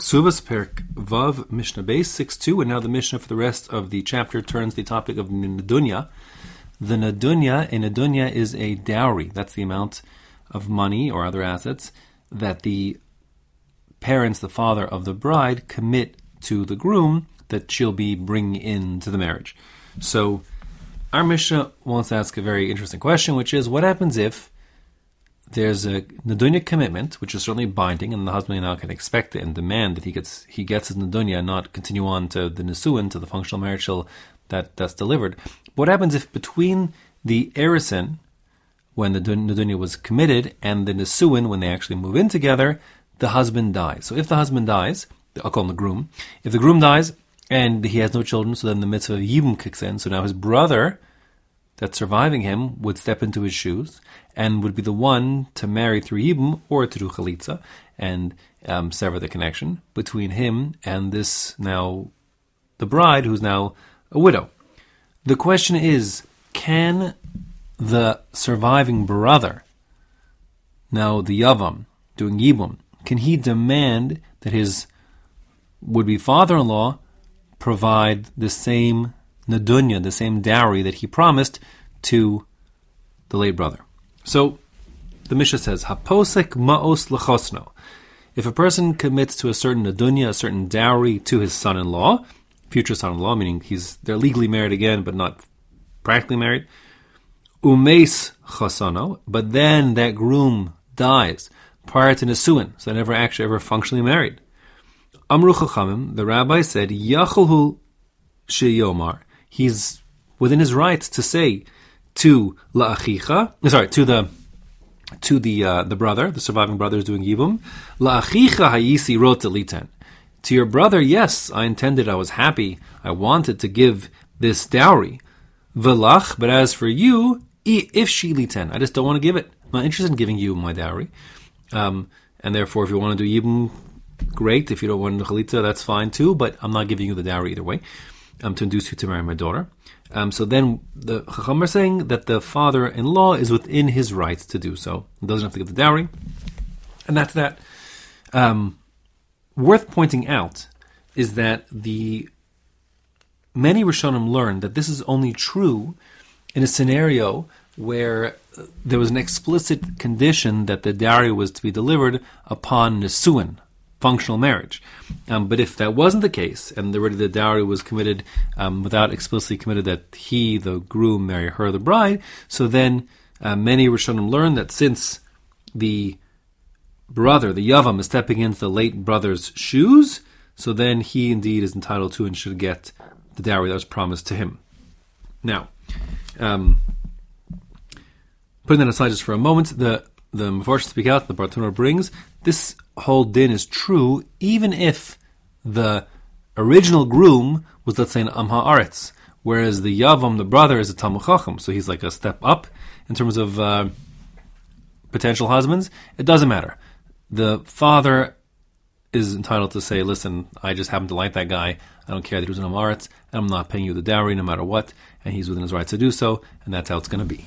Kesubos Perek Vav Mishnah Beis 6 2, and now the Mishnah for the rest of the chapter turns the topic of Nadunya. The Nadunya, a Nadunya is a dowry. That's the amount of money or other assets that the parents, the father of the bride, commit to the groom that she'll be bringing into the marriage. So, our Mishnah wants to ask a very interesting question, which is what happens if there's a nadunya commitment, which is certainly binding, and the husband now can expect it and demand that he gets he gets his nadunya and not continue on to the nisuin, to the functional marital that that's delivered. What happens if between the erusin, when the nadunya was committed, and the nisuin, when they actually move in together, the husband dies. So if the husband dies, I'll call him the groom. If the groom dies and he has no children, so then the mitzvah of yibum kicks in. So now his brother that surviving him would step into his shoes and would be the one to marry through Yibum or through Chalitza and um, sever the connection between him and this now, the bride who's now a widow. The question is, can the surviving brother, now the Yavam, doing Yibum, can he demand that his would-be father-in-law provide the same nadunya, the same dowry that he promised to the late brother. So the Mishnah says, Haposek ma'os lechosno. If a person commits to a certain nadunya, a certain dowry to his son-in-law, future son-in-law, meaning he's they're legally married again, but not practically married, umes chasano, but then that groom dies prior to nisuin, so never actually ever functionally married. Amru Chachamim, the rabbi said, Yachalhu sheyomar, he's within his rights to say to la'achicha, sorry, to the to the uh, the brother, the surviving brother is doing yibum. La'achicha hayisi rotzeh To your brother, yes, I intended, I was happy, I wanted to give this dowry. Velach, but as for you, i efshi liten, I just don't want to give it. I'm not interested in giving you my dowry. Um, and therefore, if you want to do yibum, great. If you don't want to chalitza, that's fine too. But I'm not giving you the dowry either way. Um, to induce you to marry my daughter. Um, so then the Chacham are saying that the father-in-law is within his rights to do so. He doesn't have to give the dowry. And that's that. Um, worth pointing out is that the many Rishonim learn that this is only true in a scenario where there was an explicit condition that the dowry was to be delivered upon Nisuin, functional marriage. Um, but if that wasn't the case, and already the dowry was committed um, without explicitly committed that he, the groom, marry her, the bride, so then uh, many Rishonim learn that since the brother, the Yavam, is stepping into the late brother's shoes, so then he indeed is entitled to and should get the dowry that was promised to him. Now, um, putting that aside just for a moment, the the Mepharshim speak out, the Bartenura brings, this whole din is true even if the original groom was, let's say, an Amha Aretz, whereas the Yavam, the brother, is a Talmud Chacham, so he's like a step up in terms of uh, potential husbands. It doesn't matter. The father is entitled to say, listen, I just happen to like that guy. I don't care that he was an Amaretz, and I'm not paying you the dowry no matter what, and he's within his rights to do so, and that's how it's going to be.